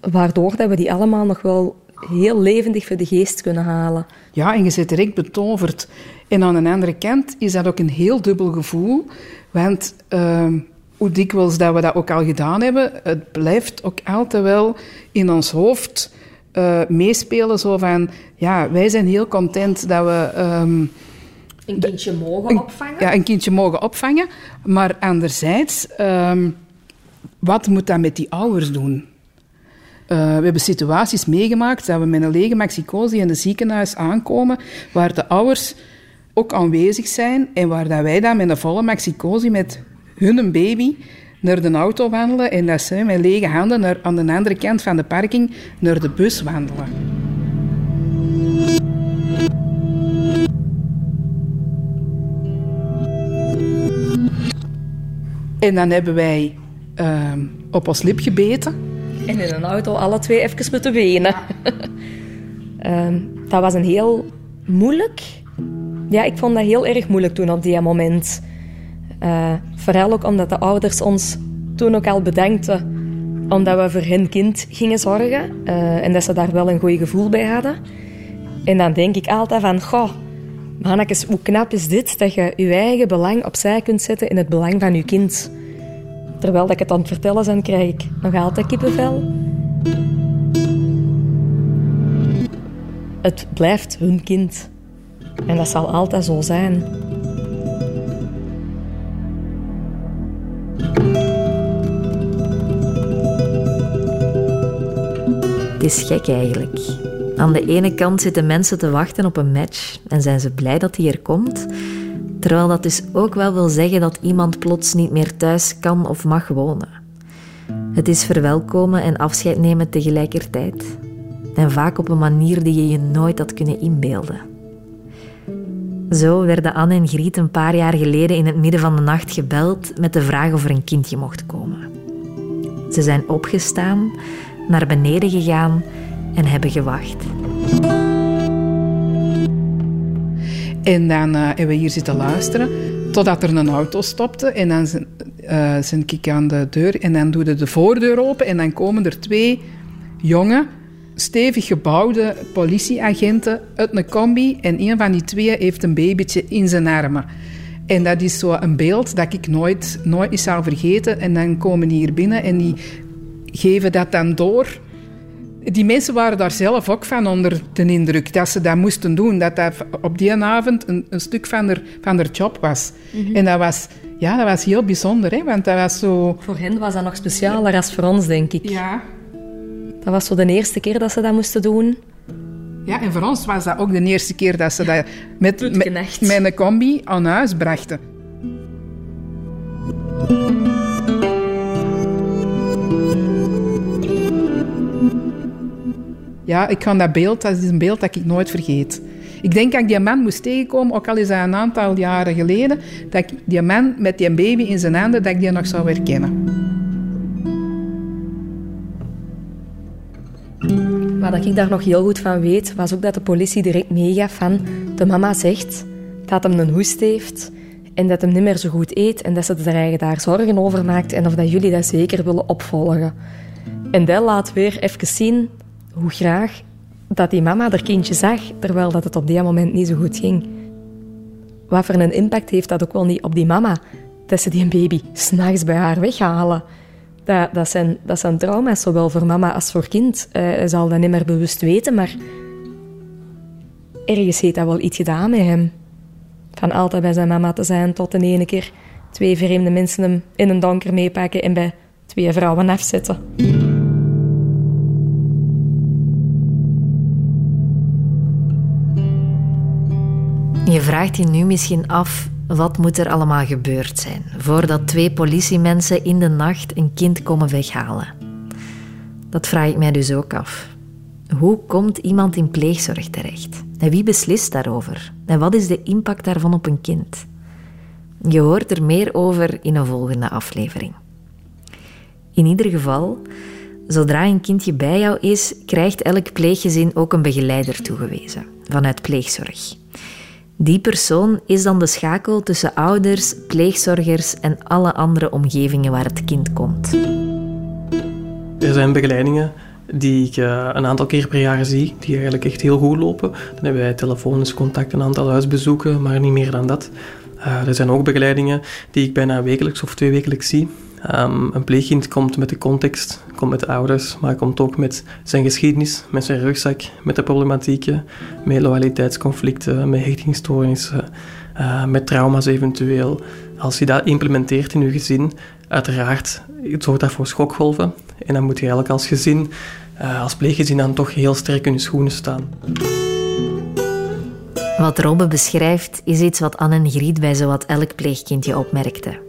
[SPEAKER 7] waardoor dat we die allemaal nog wel heel levendig voor de geest kunnen halen.
[SPEAKER 6] Ja, en je zit direct betoverd. En aan de andere kant is dat ook een heel dubbel gevoel. Want ehm, hoe dikwijls dat we dat ook al gedaan hebben, het blijft ook altijd wel in ons hoofd eh, meespelen. Zo van, ja, wij zijn heel content dat we... ehm,
[SPEAKER 5] Een kindje mogen opvangen.
[SPEAKER 6] ja, een kindje mogen opvangen. Maar anderzijds, ehm, wat moet dat met die ouders doen? Eh, we hebben situaties meegemaakt dat we met een lege maxicose in het ziekenhuis aankomen, waar de ouders ook aanwezig zijn en waar dat wij dan met een volle maxicose met hun baby naar de auto wandelen en dat zij met lege handen naar, aan de andere kant van de parking naar de bus wandelen. En dan hebben wij ehm, op ons lip gebeten.
[SPEAKER 7] En in een auto alle twee even moeten wenen. (laughs) Ehm, dat was een heel moeilijk... Ja, ik vond dat heel erg moeilijk toen op die moment. Eh, vooral ook omdat de ouders ons toen ook al bedankten omdat we voor hun kind gingen zorgen. eh, en dat ze daar wel een goed gevoel bij hadden. En dan denk ik altijd van... Goh, mannetjes, hoe knap is dit dat je je eigen belang opzij kunt zetten in het belang van je kind. Terwijl dat ik het aan het vertellen ben, krijg ik nog altijd kippenvel. Het blijft hun kind. En dat zal altijd zo zijn.
[SPEAKER 1] Het is gek eigenlijk. Aan de ene kant zitten mensen te wachten op een match en zijn ze blij dat die er komt, terwijl dat dus ook wel wil zeggen dat iemand plots niet meer thuis kan of mag wonen. Het is verwelkomen en afscheid nemen tegelijkertijd. En vaak op een manier die je je nooit had kunnen inbeelden. Zo werden Anne en Griet een paar jaar geleden in het midden van de nacht gebeld met de vraag of er een kindje mocht komen. Ze zijn opgestaan, naar beneden gegaan en hebben gewacht.
[SPEAKER 6] En dan eh, hebben we hier zitten luisteren totdat er een auto stopte. En dan zijn ik aan de deur en dan doe je de voordeur open en dan komen er twee jonge, stevig gebouwde politieagenten uit een combi. En een van die twee heeft een babytje in zijn armen. En dat is zo een beeld dat ik nooit, nooit zal vergeten. En dan komen die hier binnen en die geven dat dan door die mensen waren daar zelf ook van onder de indruk dat ze dat moesten doen. Dat dat op die avond een, een stuk van haar, van haar job was.
[SPEAKER 7] Mhm.
[SPEAKER 6] En dat was, ja, dat was heel bijzonder, hè? want dat was zo...
[SPEAKER 7] Voor hen was dat nog specialer als voor ons, denk ik.
[SPEAKER 6] Ja.
[SPEAKER 7] Dat was zo de eerste keer dat ze dat moesten doen.
[SPEAKER 6] Ja, en voor ons was dat ook de eerste keer dat ze dat met, met, met een combi aan huis brachten. Ja, ik kan dat beeld, dat is een beeld dat ik nooit vergeet. Ik denk dat ik die man moest tegenkomen, ook al is dat een aantal jaren geleden, dat ik die man met die baby in zijn handen, dat ik die nog zou herkennen.
[SPEAKER 7] Wat ik daar nog heel goed van weet, was ook dat de politie direct meegaf van... De mama zegt dat hem een hoest heeft en dat hem niet meer zo goed eet en dat ze er eigenlijk daar zorgen over maakt en of dat jullie dat zeker willen opvolgen. En dat laat weer even zien hoe graag dat die mama haar kindje zag, terwijl dat het op die moment niet zo goed ging. Wat voor een impact heeft dat ook wel niet op die mama, dat ze die baby s'nachts bij haar weghalen. Dat, dat, zijn, dat zijn trauma's, zowel voor mama als voor kind. Eh, hij zal dat niet meer bewust weten, maar ergens heeft dat wel iets gedaan met hem. Van altijd bij zijn mama te zijn, tot de ene keer twee vreemde mensen hem in een donker meepakken en bij twee vrouwen afzetten.
[SPEAKER 1] Je vraagt je nu misschien af wat moet er allemaal gebeurd zijn voordat twee politiemensen in de nacht een kind komen weghalen. Dat vraag ik mij dus ook af. Hoe komt iemand in pleegzorg terecht? En wie beslist daarover? En wat is de impact daarvan op een kind? Je hoort er meer over in een volgende aflevering. In ieder geval, zodra een kindje bij jou is, krijgt elk pleeggezin ook een begeleider toegewezen vanuit pleegzorg. Die persoon is dan de schakel tussen ouders, pleegzorgers en alle andere omgevingen waar het kind komt.
[SPEAKER 10] Er zijn begeleidingen die ik uh, een aantal keer per jaar zie, die eigenlijk echt heel goed lopen. Dan hebben wij telefonisch contact, een aantal huisbezoeken, maar niet meer dan dat. Uh, er zijn ook begeleidingen die ik bijna wekelijks of twee wekelijks zie. Um, een pleegkind komt met de context, komt met de ouders, maar komt ook met zijn geschiedenis, met zijn rugzak, met de problematieken, met loyaliteitsconflicten, met hechtingsstoornissen, uh, met trauma's eventueel. Als je dat implementeert in je gezin, uiteraard zorgt dat voor schokgolven. En dan moet je eigenlijk als gezin, uh, als pleeggezin, dan toch heel sterk in je schoenen staan.
[SPEAKER 1] Wat Robbe beschrijft, is iets wat Anne en Griet bij zowat elk pleegkindje opmerkte.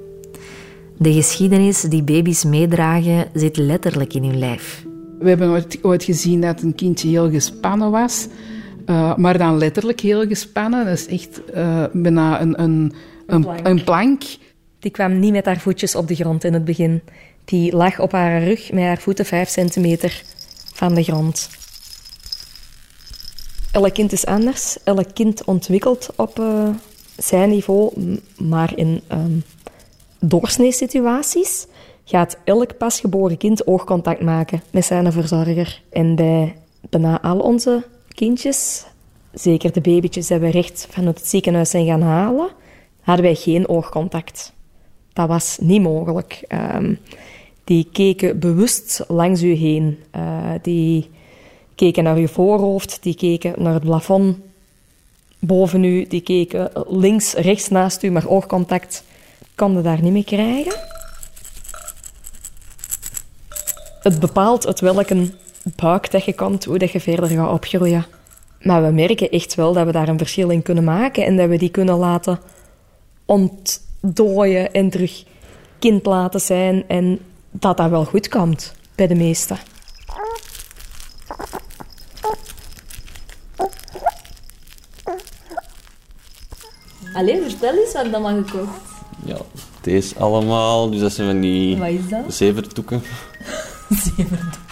[SPEAKER 1] De geschiedenis die baby's meedragen zit letterlijk in hun lijf.
[SPEAKER 6] We hebben ooit, ooit gezien dat een kindje heel gespannen was, uh, maar dan letterlijk heel gespannen. Dat is echt uh, bijna een, een, een, plank. een plank.
[SPEAKER 7] Die kwam niet met haar voetjes op de grond in het begin. Die lag op haar rug met haar voeten vijf centimeter van de grond. Elk kind is anders. Elk kind ontwikkelt op uh, zijn niveau, maar in um, doorsneesituaties gaat elk pasgeboren kind oogcontact maken met zijn verzorger. En bij bijna al onze kindjes, zeker de babytjes die we recht vanuit het ziekenhuis zijn gaan halen, hadden wij geen oogcontact. Dat was niet mogelijk. Um, die keken bewust langs u heen. Uh, die keken naar uw voorhoofd, die keken naar het plafond boven u, die keken links, rechts naast u, maar oogcontact konden daar niet mee krijgen. Het bepaalt uit welke buik dat je komt, hoe dat je verder gaat opgroeien. Maar we merken echt wel dat we daar een verschil in kunnen maken en dat we die kunnen laten ontdooien en terug kind laten zijn en dat dat wel goed komt bij de meesten.
[SPEAKER 5] Allee, vertel eens wat dan maar gekocht.
[SPEAKER 12] Ja, deze allemaal. Dus dat zijn van die...
[SPEAKER 5] Wat is dat?
[SPEAKER 12] Zeverdoeken. (laughs)
[SPEAKER 5] Zeverdoeken.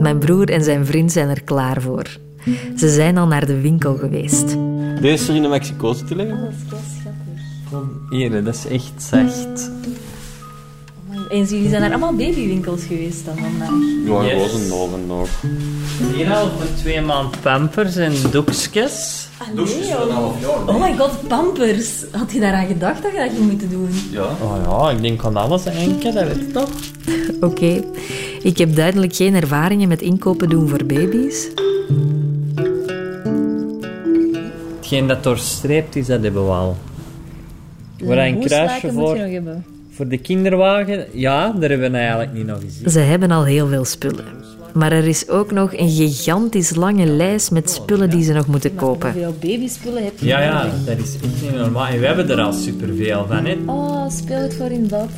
[SPEAKER 1] Mijn broer en zijn vriend zijn er klaar voor. Ze zijn al naar de winkel geweest.
[SPEAKER 12] Deze is er in de Mexico te leggen.
[SPEAKER 5] Dat is wel schattig.
[SPEAKER 3] Hier, dat is echt zacht.
[SPEAKER 5] En jullie zijn naar allemaal babywinkels geweest dan vandaag?
[SPEAKER 12] Ja,
[SPEAKER 3] Yes.
[SPEAKER 12] roze nog en nog.
[SPEAKER 3] Hier al voor twee maand pampers en doekjes.
[SPEAKER 5] Allee, oh. oh my god, pampers. Had je daaraan gedacht dat je dat ging moeten doen?
[SPEAKER 12] Ja.
[SPEAKER 3] Oh ja, ik denk aan alles enkel, dat weet je toch? (laughs)
[SPEAKER 1] Oké, ik heb duidelijk geen ervaringen met inkopen doen voor baby's.
[SPEAKER 3] Hetgeen dat doorstreept is, dat hebben we al. Waar een kruisje
[SPEAKER 5] moet je
[SPEAKER 3] voor,
[SPEAKER 5] nog hebben.
[SPEAKER 3] Voor de kinderwagen, ja, daar hebben we eigenlijk niet nog gezien.
[SPEAKER 1] Ze hebben al heel veel spullen. Maar er is ook nog een gigantisch lange lijst met spullen die ze nog moeten kopen.
[SPEAKER 5] Hoeveel babyspullen heb je
[SPEAKER 3] Ja, ja, dat is echt niet normaal. En we hebben er al superveel van, hè.
[SPEAKER 5] Oh, speel het voor in bad.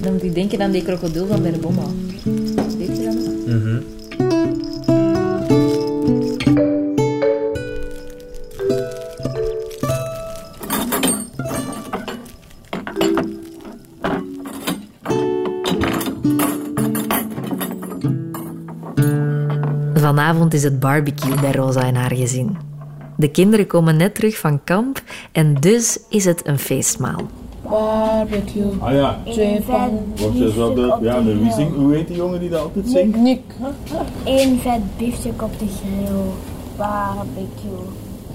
[SPEAKER 5] Dan moet ik denken aan die krokodil van bij de bomma. Weet je dat nog?
[SPEAKER 3] Mhm.
[SPEAKER 1] Vanavond is het barbecue bij Rosa en haar gezin. De kinderen komen net terug van kamp en dus is het een feestmaal.
[SPEAKER 13] Barbecue.
[SPEAKER 14] Ah ja.
[SPEAKER 13] Twee van
[SPEAKER 14] Wordt je zo de, ja, de wie zingt, hoe heet die jongen die dat altijd zingt?
[SPEAKER 13] Nick.
[SPEAKER 15] Eén vet biefstuk op de grill. Barbecue.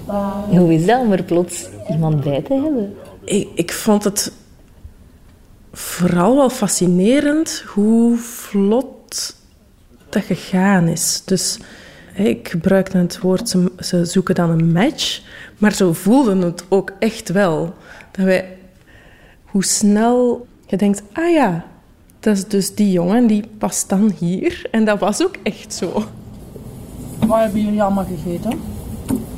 [SPEAKER 15] Barbecue.
[SPEAKER 1] Hoe is dat om er plots iemand bij te hebben?
[SPEAKER 8] Ik, ik vond het vooral wel fascinerend hoe vlot dat gegaan is. Dus ik gebruikte het woord, ze, ze zoeken dan een match, maar zo voelden het ook echt wel. Dat wij, hoe snel je denkt, ah ja, dat is dus die jongen, die past dan hier. En dat was ook echt zo.
[SPEAKER 13] Wat hebben jullie allemaal gegeten?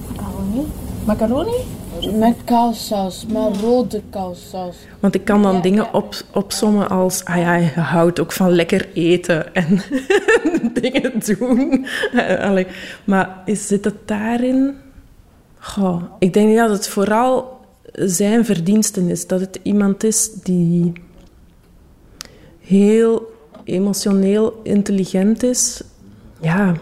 [SPEAKER 15] Macaroni.
[SPEAKER 8] Macaroni?
[SPEAKER 13] Met kaassaus, met rode kaassaus.
[SPEAKER 8] Want ik kan dan dingen op, opsommen als, ah ja, je houdt ook van lekker eten en (laughs) dingen doen. Allee, maar is, zit het daarin? Goh, ik denk dat het vooral zijn verdiensten is. Dat het iemand is die heel emotioneel intelligent is. Ja,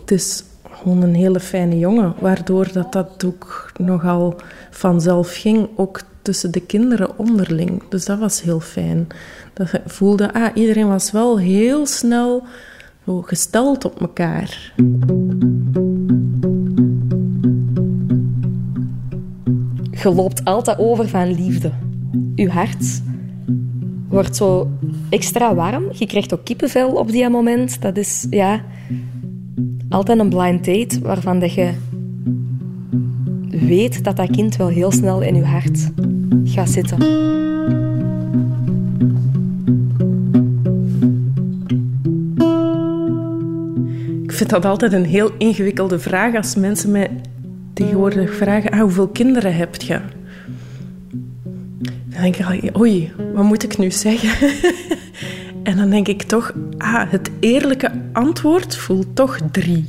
[SPEAKER 8] het is gewoon een hele fijne jongen, waardoor dat, dat ook nogal vanzelf ging, ook tussen de kinderen onderling. Dus dat was heel fijn. Dat voelde, ah, iedereen was wel heel snel gesteld op elkaar.
[SPEAKER 7] Je loopt altijd over van liefde. Je hart wordt zo extra warm. Je krijgt ook kippenvel op die moment. Dat is ja, altijd een blind date waarvan dat je weet dat dat kind wel heel snel in je hart gaat zitten.
[SPEAKER 8] Ik vind dat altijd een heel ingewikkelde vraag als mensen mij tegenwoordig vragen: ah, hoeveel kinderen heb je? Dan denk ik, oei, wat moet ik nu zeggen? (laughs) en dan denk ik toch, ah, het eerlijke antwoord voelt toch drie.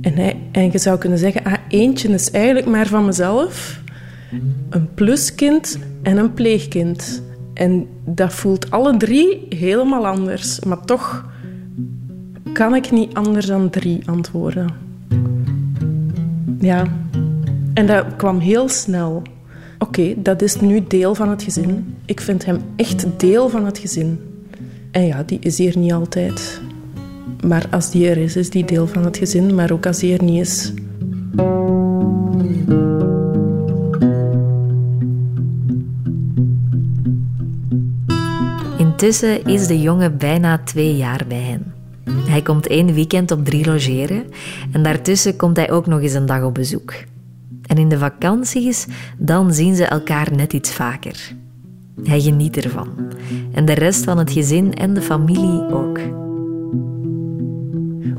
[SPEAKER 8] En, hij, en je zou kunnen zeggen, ah, eentje is eigenlijk maar van mezelf, een pluskind en een pleegkind. En dat voelt alle drie helemaal anders, maar toch kan ik niet anders dan drie antwoorden. Ja, en dat kwam heel snel. Oké, dat is nu deel van het gezin. Ik vind hem echt deel van het gezin. En ja, die is hier niet altijd. Maar als die er is, is die deel van het gezin. Maar ook als die er niet is.
[SPEAKER 1] Intussen is de jongen bijna twee jaar bij hen. Hij komt één weekend op drie logeren en daartussen komt hij ook nog eens een dag op bezoek. En in de vakanties, dan zien ze elkaar net iets vaker. Hij geniet ervan. En de rest van het gezin en de familie ook.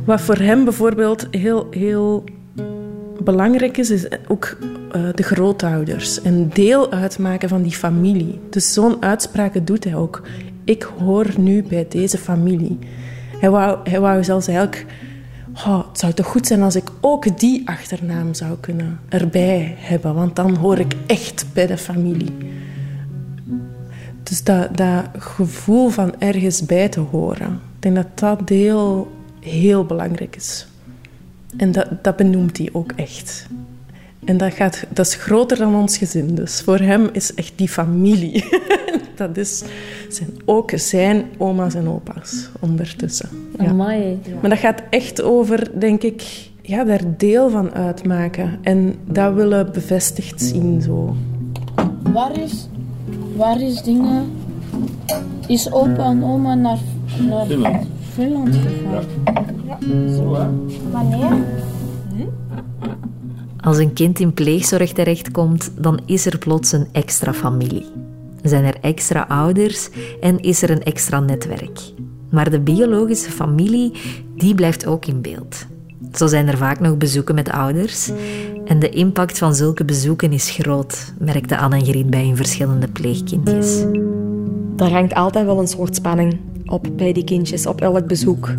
[SPEAKER 8] Wat voor hem bijvoorbeeld heel, heel belangrijk is, is ook uh, de grootouders. En deel uitmaken van die familie. Dus zo'n uitspraken doet hij ook. Ik hoor nu bij deze familie. Hij wou, hij wou zelfs eigenlijk... Oh, het zou toch goed zijn als ik ook die achternaam zou kunnen erbij hebben. Want dan hoor ik echt bij de familie. Dus dat, dat gevoel van ergens bij te horen. Ik denk dat dat deel heel belangrijk is. En dat, dat benoemt hij ook echt. En dat, gaat, dat is groter dan ons gezin. Dus voor hem is echt die familie. (laughs) dat is, zijn ook zijn oma's en opa's ondertussen. Ja.
[SPEAKER 7] Amai.
[SPEAKER 8] Maar dat gaat echt over, denk ik, ja, daar deel van uitmaken. En dat willen bevestigd zien. Zo.
[SPEAKER 13] Waar is, waar is dingen... Is opa en oma naar, naar
[SPEAKER 14] Finland.
[SPEAKER 13] Finland gegaan?
[SPEAKER 14] Zo, hè?
[SPEAKER 15] Wanneer?
[SPEAKER 1] Als een kind in pleegzorg terechtkomt, dan is er plots een extra familie. Zijn er extra ouders en is er een extra netwerk. Maar de biologische familie, die blijft ook in beeld. Zo zijn er vaak nog bezoeken met ouders. En de impact van zulke bezoeken is groot, merkte Anne en Griet bij hun verschillende pleegkindjes.
[SPEAKER 7] Er hangt altijd wel een soort spanning op bij die kindjes, op elk bezoek.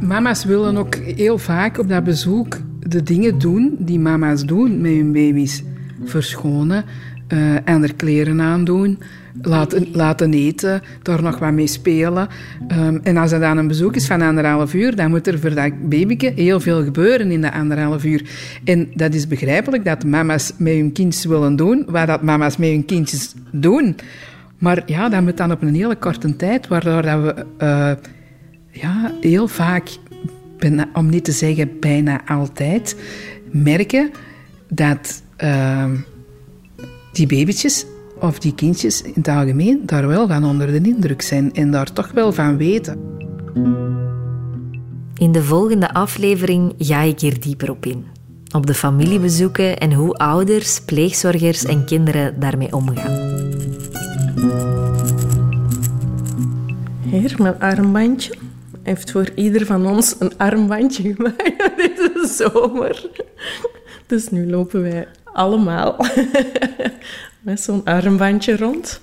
[SPEAKER 6] Mama's willen ook heel vaak op dat bezoek de dingen doen die mama's doen met hun baby's. Verschonen, uh, en er kleren aandoen, laten, laten eten, daar nog wat mee spelen. Ehm, en als er dan een bezoek is van anderhalf uur, dan moet er voor dat babyke heel veel gebeuren in dat anderhalf uur. En dat is begrijpelijk dat mama's met hun kindjes willen doen wat dat mama's met hun kindjes doen. Maar ja, dat moet dan op een hele korte tijd, waardoor dat we eh, ja, heel vaak, om niet te zeggen bijna altijd, merken dat ehm, die babytjes of die kindjes in het algemeen daar wel van onder de indruk zijn en daar toch wel van weten.
[SPEAKER 1] In de volgende aflevering ga ik hier dieper op in. Op de familiebezoeken en hoe ouders, pleegzorgers en kinderen daarmee omgaan.
[SPEAKER 8] Hier, mijn armbandje. Hij heeft voor ieder van ons een armbandje (laughs) gemaakt deze zomer. Dus nu lopen wij allemaal met zo'n armbandje rond.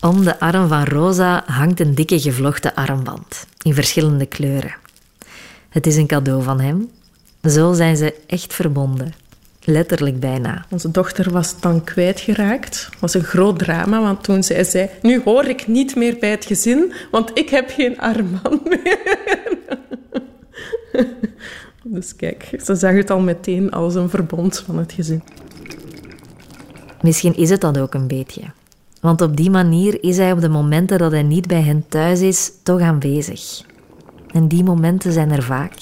[SPEAKER 1] Om de arm van Rosa hangt een dikke gevlochten armband in verschillende kleuren. Het is een cadeau van hem. Zo zijn ze echt verbonden. Letterlijk bijna.
[SPEAKER 8] Onze dochter was dan kwijtgeraakt. Het was een groot drama, want toen zij zei... Nu hoor ik niet meer bij het gezin, want ik heb geen armband (laughs) meer. Dus kijk, ze zag het al meteen als een verbond van het gezin.
[SPEAKER 1] Misschien is het dat ook een beetje. Want op die manier is hij op de momenten dat hij niet bij hen thuis is, toch aanwezig. En die momenten zijn er vaak.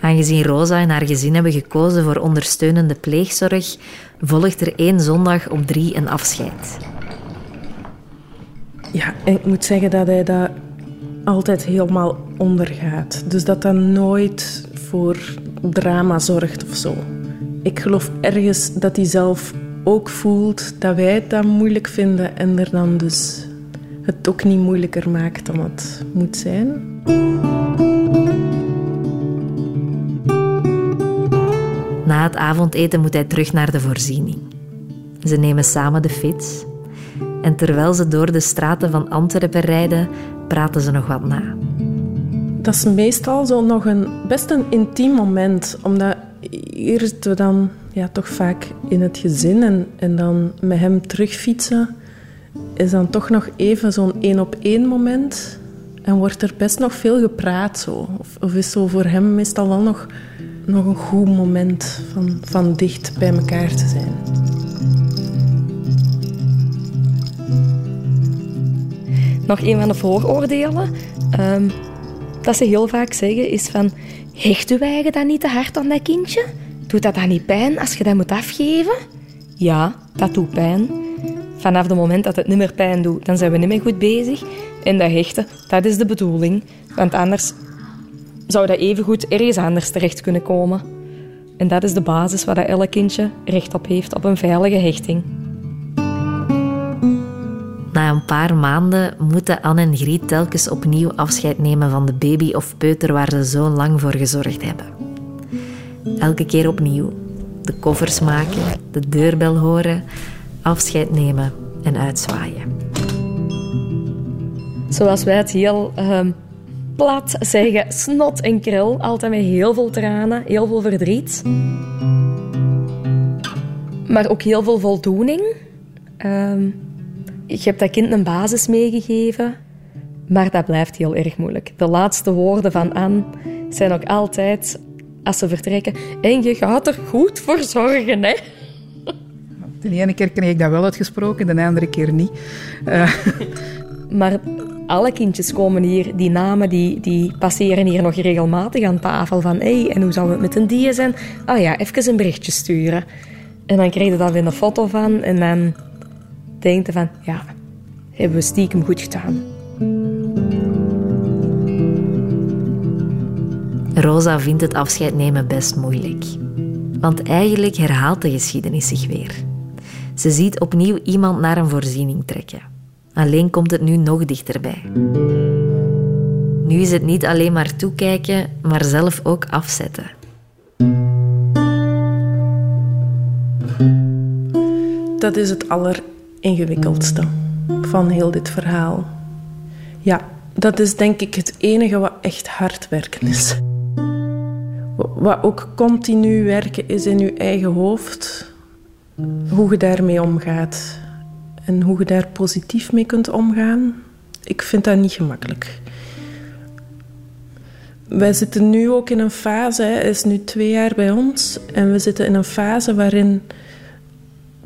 [SPEAKER 1] Aangezien Rosa en haar gezin hebben gekozen voor ondersteunende pleegzorg, volgt er één zondag op drie een afscheid.
[SPEAKER 8] Ja, en ik moet zeggen dat hij dat altijd helemaal ondergaat. Dus dat dat nooit voor drama zorgt of zo. Ik geloof ergens dat hij zelf ook voelt dat wij het dan moeilijk vinden en er dan dus het ook niet moeilijker maakt dan het moet zijn.
[SPEAKER 1] Na het avondeten moet hij terug naar de voorziening. Ze nemen samen de fiets. En terwijl ze door de straten van Antwerpen rijden, praten ze nog wat na.
[SPEAKER 8] Dat is meestal zo nog een best een intiem moment, omdat hier zitten we dan ja, toch vaak in het gezin en, en dan met hem terugfietsen is dan toch nog even zo'n één op één moment en wordt er best nog veel gepraat zo. Of, of is zo voor hem meestal wel nog, nog een goed moment van, van dicht bij elkaar te zijn.
[SPEAKER 7] Nog een van de vooroordelen ehm, dat ze heel vaak zeggen is van... Hecht je eigen dan niet te hard aan dat kindje? Doet dat dan niet pijn als je dat moet afgeven? Ja, dat doet pijn. Vanaf het moment dat het niet meer pijn doet, dan zijn we niet meer goed bezig. En dat hechten, dat is de bedoeling. Want anders zou dat evengoed ergens anders terecht kunnen komen. En dat is de basis waar dat elk kindje recht op heeft, op een veilige hechting.
[SPEAKER 1] Na een paar maanden moeten Anne en Griet telkens opnieuw afscheid nemen van de baby of peuter waar ze zo lang voor gezorgd hebben. Elke keer opnieuw. De koffers maken, de deurbel horen, afscheid nemen en uitzwaaien.
[SPEAKER 7] Zoals wij het heel ehm, plat zeggen, snot en kril. Altijd met heel veel tranen, heel veel verdriet. Maar ook heel veel voldoening. Ehm, je hebt dat kind een basis meegegeven, maar dat blijft heel erg moeilijk. De laatste woorden van Anne zijn ook altijd, als ze vertrekken, en je gaat er goed voor zorgen, hè?
[SPEAKER 6] De ene keer kreeg ik dat wel uitgesproken, de andere keer niet. Eh,
[SPEAKER 7] Maar alle kindjes komen hier, die namen die, die passeren hier nog regelmatig aan tafel. Van, hé, hey, en hoe zou het met een die zijn? Ah ja, even een berichtje sturen. En dan krijg je daar weer een foto van en dan denk je van, ja, hebben we stiekem goed gedaan.
[SPEAKER 1] Rosa vindt het afscheid nemen best moeilijk. Want eigenlijk herhaalt de geschiedenis zich weer. Ze ziet opnieuw iemand naar een voorziening trekken. Alleen komt het nu nog dichterbij. Nu is het niet alleen maar toekijken, maar zelf ook afzetten.
[SPEAKER 8] Dat is het alleringewikkeldste van heel dit verhaal. Ja, dat is denk ik het enige wat echt hard werken is. Wat ook continu werken is in je eigen hoofd. Hoe je daarmee omgaat. en hoe je daar positief mee kunt omgaan, ik vind dat niet gemakkelijk. Wij zitten nu ook in een fase, hij is nu twee jaar bij ons, en we zitten in een fase waarin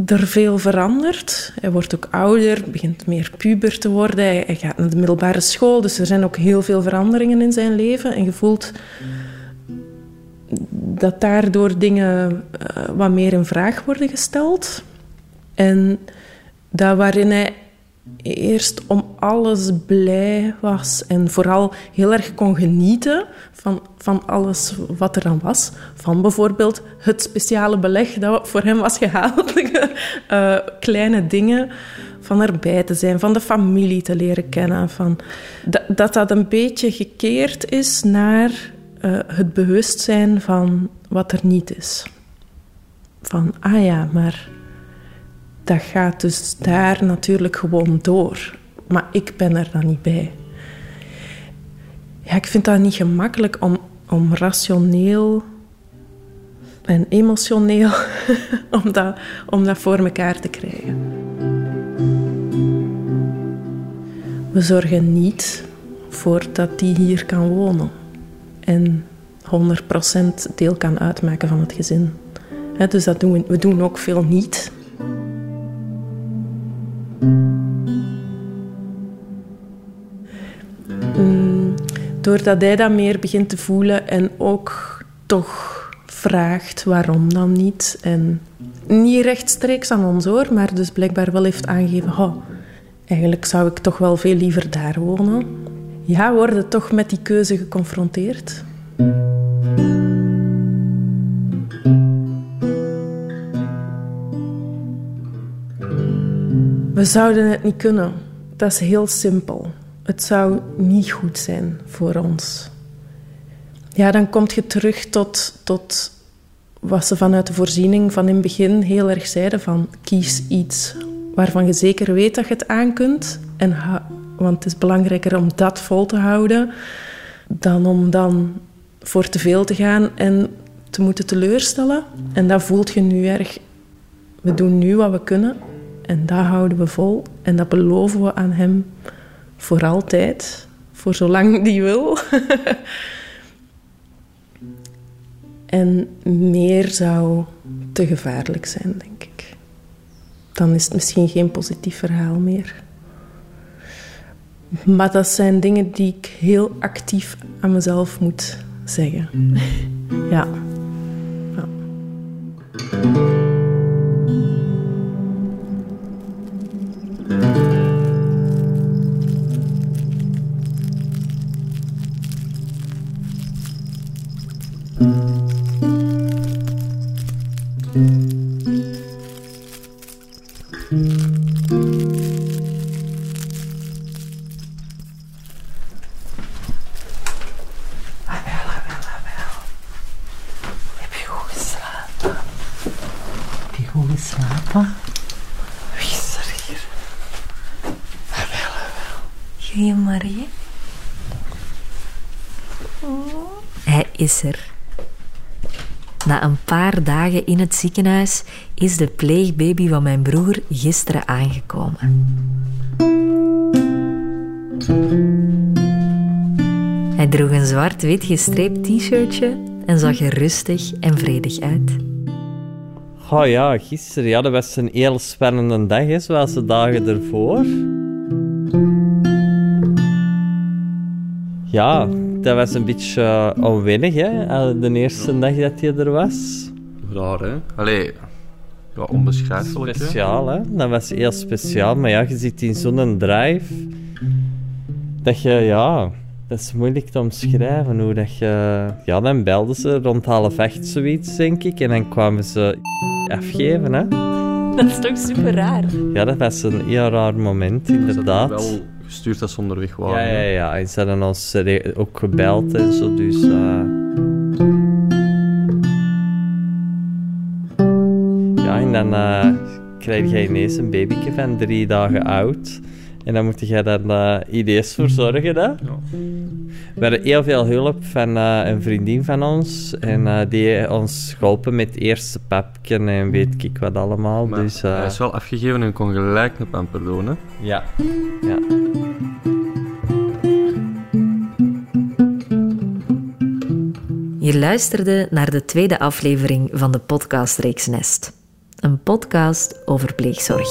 [SPEAKER 8] er veel verandert. Hij wordt ook ouder, begint meer puber te worden, hij gaat naar de middelbare school, dus er zijn ook heel veel veranderingen in zijn leven. En je voelt dat daardoor dingen eh, wat meer in vraag worden gesteld. En dat waarin hij eerst om alles blij was en vooral heel erg kon genieten van, van alles wat er dan was. Van bijvoorbeeld het speciale beleg dat voor hem was gehaald. (laughs) Eh, kleine dingen van erbij te zijn, van de familie te leren kennen. Van, dat, dat dat een beetje gekeerd is naar eh, het bewustzijn van wat er niet is. Van, ah ja, maar dat gaat dus daar natuurlijk gewoon door. Maar ik ben er dan niet bij. Ja, ik vind dat niet gemakkelijk om, om rationeel en emotioneel (laughs) om, dat, om dat voor elkaar te krijgen. We zorgen niet voor dat die hier kan wonen en 100% deel kan uitmaken van het gezin. Dus dat doen we, we doen ook veel niet. Mm, doordat hij dat meer begint te voelen en ook toch vraagt waarom dan niet. En niet rechtstreeks aan ons hoor, maar dus blijkbaar wel heeft aangegeven: oh, eigenlijk zou ik toch wel veel liever daar wonen. Ja, worden toch met die keuze geconfronteerd. We zouden het niet kunnen. Dat is heel simpel. Het zou niet goed zijn voor ons. Ja, dan kom je terug tot, tot wat ze vanuit de voorziening van in het begin heel erg zeiden van kies iets waarvan je zeker weet dat je het aan kunt. En want het is belangrijker om dat vol te houden dan om dan voor te veel te gaan en te moeten teleurstellen. En dat voelt je nu erg. We doen nu wat we kunnen en dat houden we vol. En dat beloven we aan hem voor altijd, voor zolang die wil. (laughs) en meer zou te gevaarlijk zijn, denk ik. Dan is het misschien geen positief verhaal meer. Maar dat zijn dingen die ik heel actief aan mezelf moet zeggen. Ja.
[SPEAKER 1] Dagen in het ziekenhuis is de pleegbaby van mijn broer gisteren aangekomen. Hij droeg een zwart-wit gestreept t-shirtje en zag er rustig en vredig uit.
[SPEAKER 3] Oh ja, gisteren. Ja, dat was een heel spannende dag, hè, zoals de dagen ervoor. Ja, dat was een beetje uh, onwennig, hè, eh, de eerste dag dat hij er was.
[SPEAKER 12] Raar, hè? Allee, ja, onbeschrijfelijk. hè?
[SPEAKER 3] Speciaal, hè. Dat was heel speciaal. Maar ja, je zit in zo'n drive dat je, ja... Dat is moeilijk te omschrijven, hoe dat je... Ja, dan belden ze rond half acht zoiets, denk ik. En dan kwamen ze afgeven, hè.
[SPEAKER 1] Dat is toch super raar?
[SPEAKER 3] Ja, dat was een heel raar moment, inderdaad.
[SPEAKER 12] Wel gestuurd dat ze onderweg
[SPEAKER 3] Ja,
[SPEAKER 12] waren.
[SPEAKER 3] ja, ja. En ze hadden ons ook gebeld en zo, dus... eh, en dan eh, krijg je ineens een babyke van drie dagen oud. En dan moet jij daar uh, ideeën voor zorgen. Hè? We hadden heel veel hulp van uh, een vriendin van ons. En uh, die ons geholpen met het eerste papje en weet ik wat allemaal.
[SPEAKER 12] Maar
[SPEAKER 3] dus,
[SPEAKER 12] hij is wel afgegeven en kon gelijk een pamper doen, hè?
[SPEAKER 3] Ja. ja.
[SPEAKER 1] Je luisterde naar de tweede aflevering van de podcastreeks Nest. Een podcast over pleegzorg.